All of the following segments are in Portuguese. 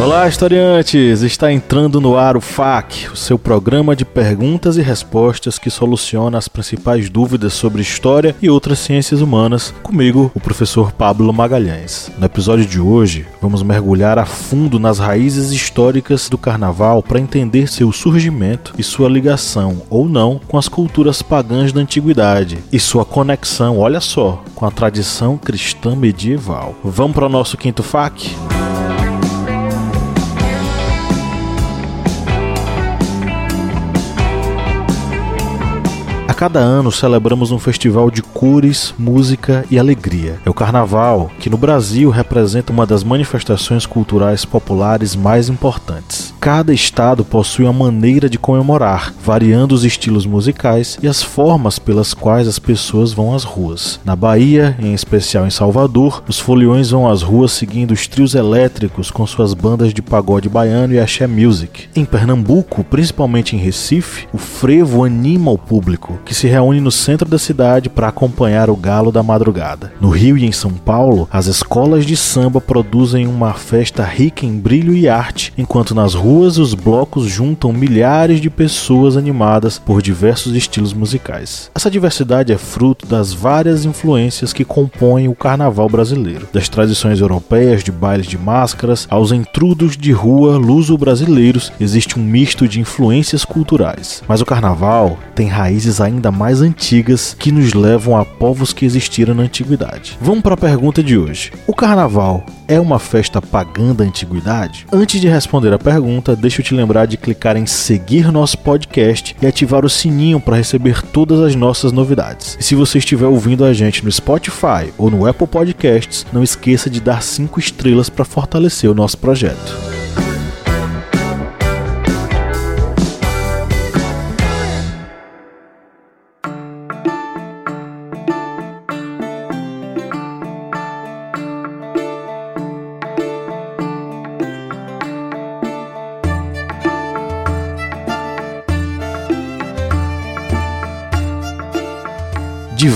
Olá, historiantes! Está entrando no ar o FAQ, o seu programa de perguntas e respostas que soluciona as principais dúvidas sobre história e outras ciências humanas, comigo, o professor Pablo Magalhães. No episódio de hoje, vamos mergulhar a fundo nas raízes históricas do carnaval para entender seu surgimento e sua ligação, ou não, com as culturas pagãs da antiguidade e sua conexão, olha só, com a tradição cristã medieval. Vamos para o nosso quinto FAQ? cada ano celebramos um festival de cores, música e alegria. É o Carnaval, que no Brasil representa uma das manifestações culturais populares mais importantes. Cada estado possui uma maneira de comemorar, variando os estilos musicais e as formas pelas quais as pessoas vão às ruas. Na Bahia, em especial em Salvador, os foliões vão às ruas seguindo os trios elétricos com suas bandas de pagode baiano e axé music. Em Pernambuco, principalmente em Recife, o frevo anima o público, que se reúne no centro da cidade para acompanhar o galo da madrugada. No Rio e em São Paulo, as escolas de samba produzem uma festa rica em brilho e arte, enquanto nas ruas os blocos juntam milhares de pessoas animadas por diversos estilos musicais. Essa diversidade é fruto das várias influências que compõem o carnaval brasileiro, das tradições europeias de bailes de máscaras aos entrudos de rua luso-brasileiros, existe um misto de influências culturais. Mas o carnaval tem raízes ainda mais antigas que nos levam a povos que existiram na antiguidade. Vamos para a pergunta de hoje. O carnaval é uma festa pagã da antiguidade? Antes de responder a pergunta, deixa eu te lembrar de clicar em seguir nosso podcast e ativar o sininho para receber todas as nossas novidades. E se você estiver ouvindo a gente no Spotify ou no Apple Podcasts, não esqueça de dar 5 estrelas para fortalecer o nosso projeto.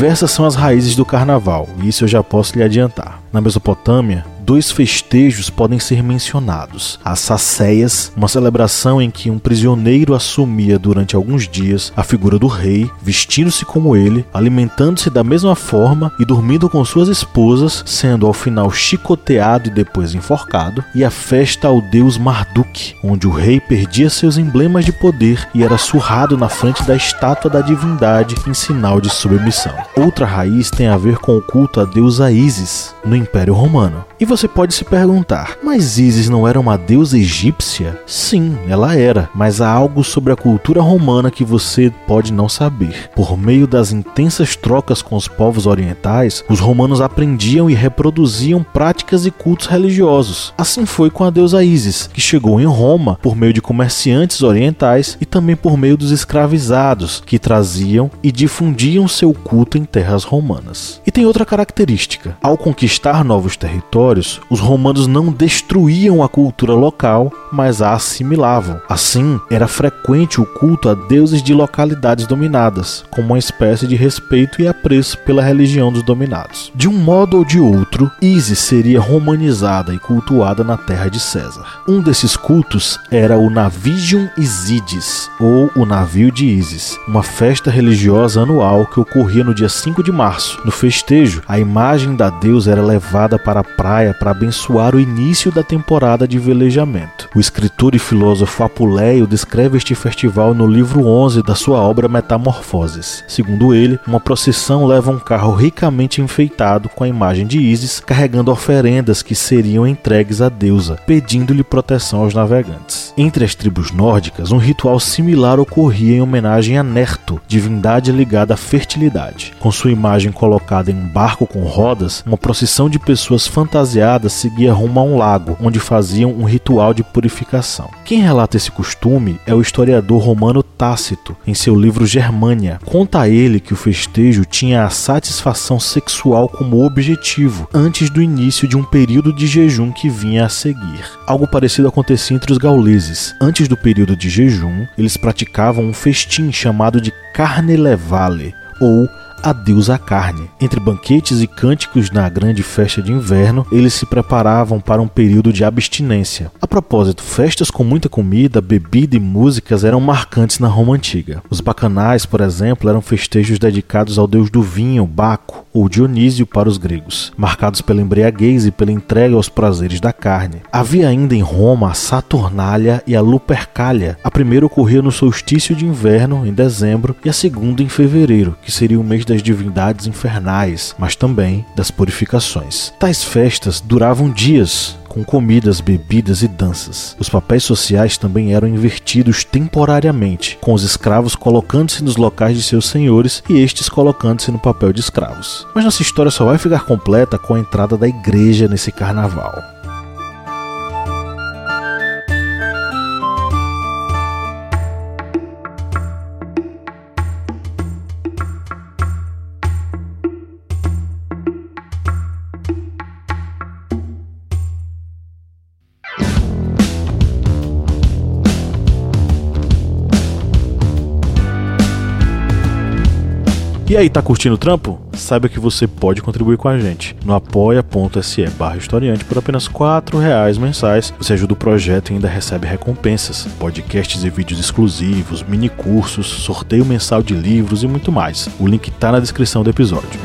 Diversas são as raízes do carnaval, e isso eu já posso lhe adiantar. Na Mesopotâmia, dois festejos podem ser mencionados: as sacéias, uma celebração em que um prisioneiro assumia durante alguns dias a figura do rei, vestindo-se como ele, alimentando-se da mesma forma e dormindo com suas esposas, sendo ao final chicoteado e depois enforcado, e a festa ao deus Marduk, onde o rei perdia seus emblemas de poder e era surrado na frente da estátua da divindade em sinal de submissão. Outra raiz tem a ver com o culto à deusa Isis no Império Romano. E você pode se perguntar: mas Isis não era uma deusa egípcia? Sim, ela era, mas há algo sobre a cultura romana que você pode não saber. Por meio das intensas trocas com os povos orientais, os romanos aprendiam e reproduziam práticas e cultos religiosos. Assim foi com a deusa Isis, que chegou em Roma por meio de comerciantes orientais e também por meio dos escravizados, que traziam e difundiam seu culto em terras romanas. E tem outra característica: ao conquistar novos territórios, territórios, os romanos não destruíam a cultura local, mas a assimilavam. Assim, era frequente o culto a deuses de localidades dominadas, como uma espécie de respeito e apreço pela religião dos dominados. De um modo ou de outro, Isis seria romanizada e cultuada na terra de César. Um desses cultos era o Navigium Isidis, ou o navio de Isis, uma festa religiosa anual que ocorria no dia 5 de março. No festejo, a imagem da deusa era levada para a praia praia para abençoar o início da temporada de velejamento. O escritor e filósofo Apuleio descreve este festival no livro 11 da sua obra Metamorfoses. Segundo ele, uma procissão leva um carro ricamente enfeitado com a imagem de Ísis, carregando oferendas que seriam entregues à deusa, pedindo-lhe proteção aos navegantes. Entre as tribos nórdicas, um ritual similar ocorria em homenagem a Nerto, divindade ligada à fertilidade. Com sua imagem colocada em um barco com rodas, uma procissão de pessoas fantasiadas fantasiada seguia rumo a um lago, onde faziam um ritual de purificação purificação. Quem relata esse costume é o historiador romano Tácito, em seu livro Germânia. Conta a ele que o festejo tinha a satisfação sexual como objetivo antes do início de um período de jejum que vinha a seguir. Algo parecido acontecia entre os gauleses. Antes do período de jejum, eles praticavam um festim chamado de carne levale, ou adeus à carne. Entre banquetes e cânticos na grande festa de inverno, eles se preparavam para um período de abstinência. A propósito, festas com muita comida, bebida e músicas eram marcantes na Roma antiga. Os bacanais, por exemplo, eram festejos dedicados ao deus do vinho, Baco, ou Dionísio para os gregos, marcados pela embriaguez e pela entrega aos prazeres da carne. Havia ainda em Roma a Saturnália e a Lupercalia. A primeira ocorria no solstício de inverno, em dezembro, e a segunda em fevereiro, que seria o mês das divindades infernais, mas também das purificações. Tais festas duravam dias, com comidas, bebidas e danças. Os papéis sociais também eram invertidos temporariamente, com os escravos colocando-se nos locais de seus senhores e estes colocando-se no papel de escravos. Mas nossa história só vai ficar completa com a entrada da igreja nesse carnaval. E aí, tá curtindo o trampo? Saiba que você pode contribuir com a gente no apoia.se barra historiante por apenas R$ reais mensais. Você ajuda o projeto e ainda recebe recompensas, podcasts e vídeos exclusivos, mini cursos, sorteio mensal de livros e muito mais. O link tá na descrição do episódio.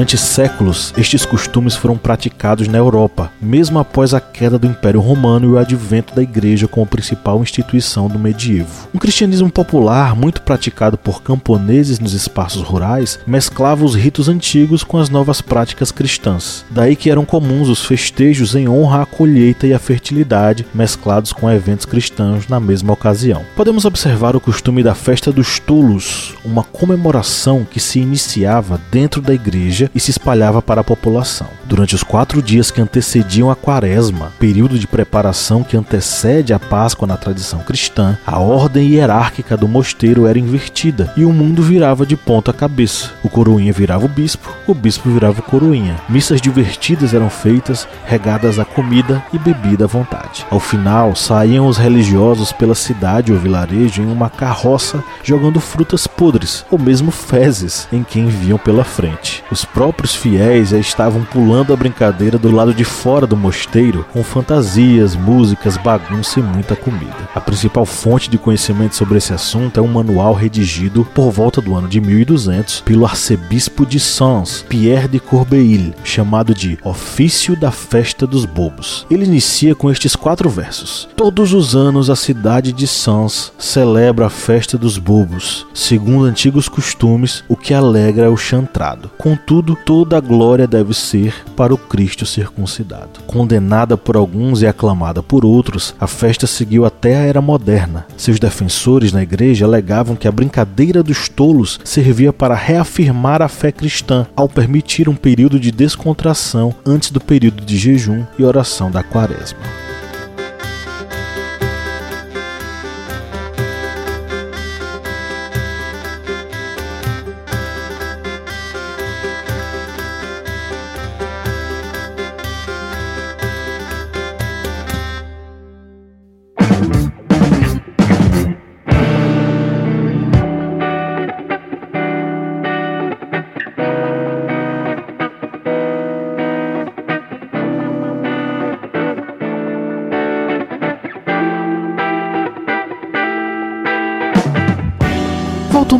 Durante séculos, estes costumes foram praticados na Europa, mesmo após a queda do Império Romano e o advento da Igreja como principal instituição do medievo. Um cristianismo popular, muito praticado por camponeses nos espaços rurais, mesclava os ritos antigos com as novas práticas cristãs. Daí que eram comuns os festejos em honra à colheita e à fertilidade, mesclados com eventos cristãos na mesma ocasião. Podemos observar o costume da festa dos tolos, uma comemoração que se iniciava dentro da igreja e se espalhava para a população. Durante os quatro dias que antecediam a quaresma, período de preparação que antecede a Páscoa na tradição cristã, a ordem hierárquica do mosteiro era invertida e o mundo virava de ponta cabeça. O coroinha virava o bispo, o bispo virava o coroinha. Missas divertidas eram feitas, regadas a comida e bebida à vontade. Ao final, saíam os religiosos pela cidade ou vilarejo em uma carroça jogando frutas podres ou mesmo fezes em quem viam pela frente. Os próprios fiéis já estavam pulando a brincadeira do lado de fora do mosteiro com fantasias, músicas, bagunça e muita comida. A principal fonte de conhecimento sobre esse assunto é um manual redigido por volta do ano de 1200 pelo arcebispo de Sens, Pierre de Corbeil, chamado de Ofício da Festa dos Bobos. Ele inicia com estes quatro versos: Todos os anos a cidade de Sens celebra a festa dos bobos, segundo antigos costumes, o que alegra é o chantrado. Contudo, Contudo, toda a glória deve ser para o Cristo circuncidado. Condenada por alguns e aclamada por outros, a festa seguiu até a era moderna. Seus defensores na igreja alegavam que a brincadeira dos tolos servia para reafirmar a fé cristã, ao permitir um período de descontração antes do período de jejum e oração da quaresma.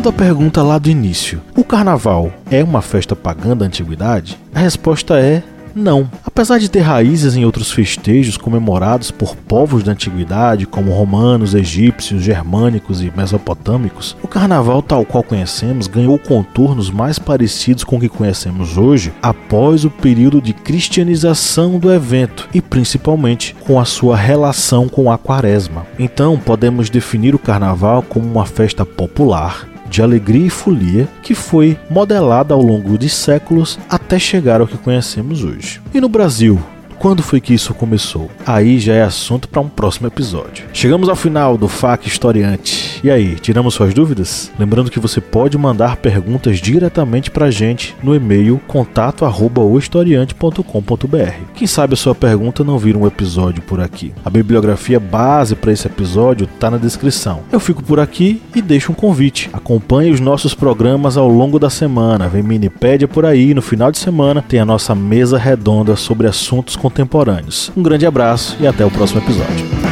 Voltando à pergunta lá do início: o carnaval é uma festa pagã da antiguidade? A resposta é não. Apesar de ter raízes em outros festejos comemorados por povos da antiguidade, como romanos, egípcios, germânicos e mesopotâmicos, o carnaval tal qual conhecemos ganhou contornos mais parecidos com o que conhecemos hoje após o período de cristianização do evento e principalmente com a sua relação com a quaresma. Então, podemos definir o carnaval como uma festa popular de alegria e folia que foi modelada ao longo de séculos até chegar ao que conhecemos hoje. E no Brasil, quando foi que isso começou? Aí já é assunto para um próximo episódio. Chegamos ao final do FAQ Historiante. E aí, tiramos suas dúvidas? Lembrando que você pode mandar perguntas diretamente para a gente no e-mail contato@ohistoriante.com.br. Quem sabe a sua pergunta não vira um episódio por aqui. A bibliografia base para esse episódio está na descrição. Eu fico por aqui e deixo um convite. Acompanhe os nossos programas ao longo da semana. Vem Minipédia por aí. No final de semana tem a nossa mesa redonda sobre assuntos contemporâneos. Um grande abraço e até o próximo episódio.